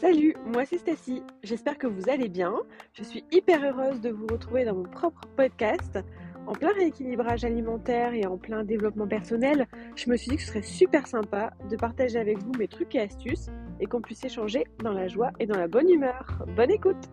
Salut, moi c'est Stacy. J'espère que vous allez bien. Je suis hyper heureuse de vous retrouver dans mon propre podcast. En plein rééquilibrage alimentaire et en plein développement personnel, je me suis dit que ce serait super sympa de partager avec vous mes trucs et astuces et qu'on puisse échanger dans la joie et dans la bonne humeur. Bonne écoute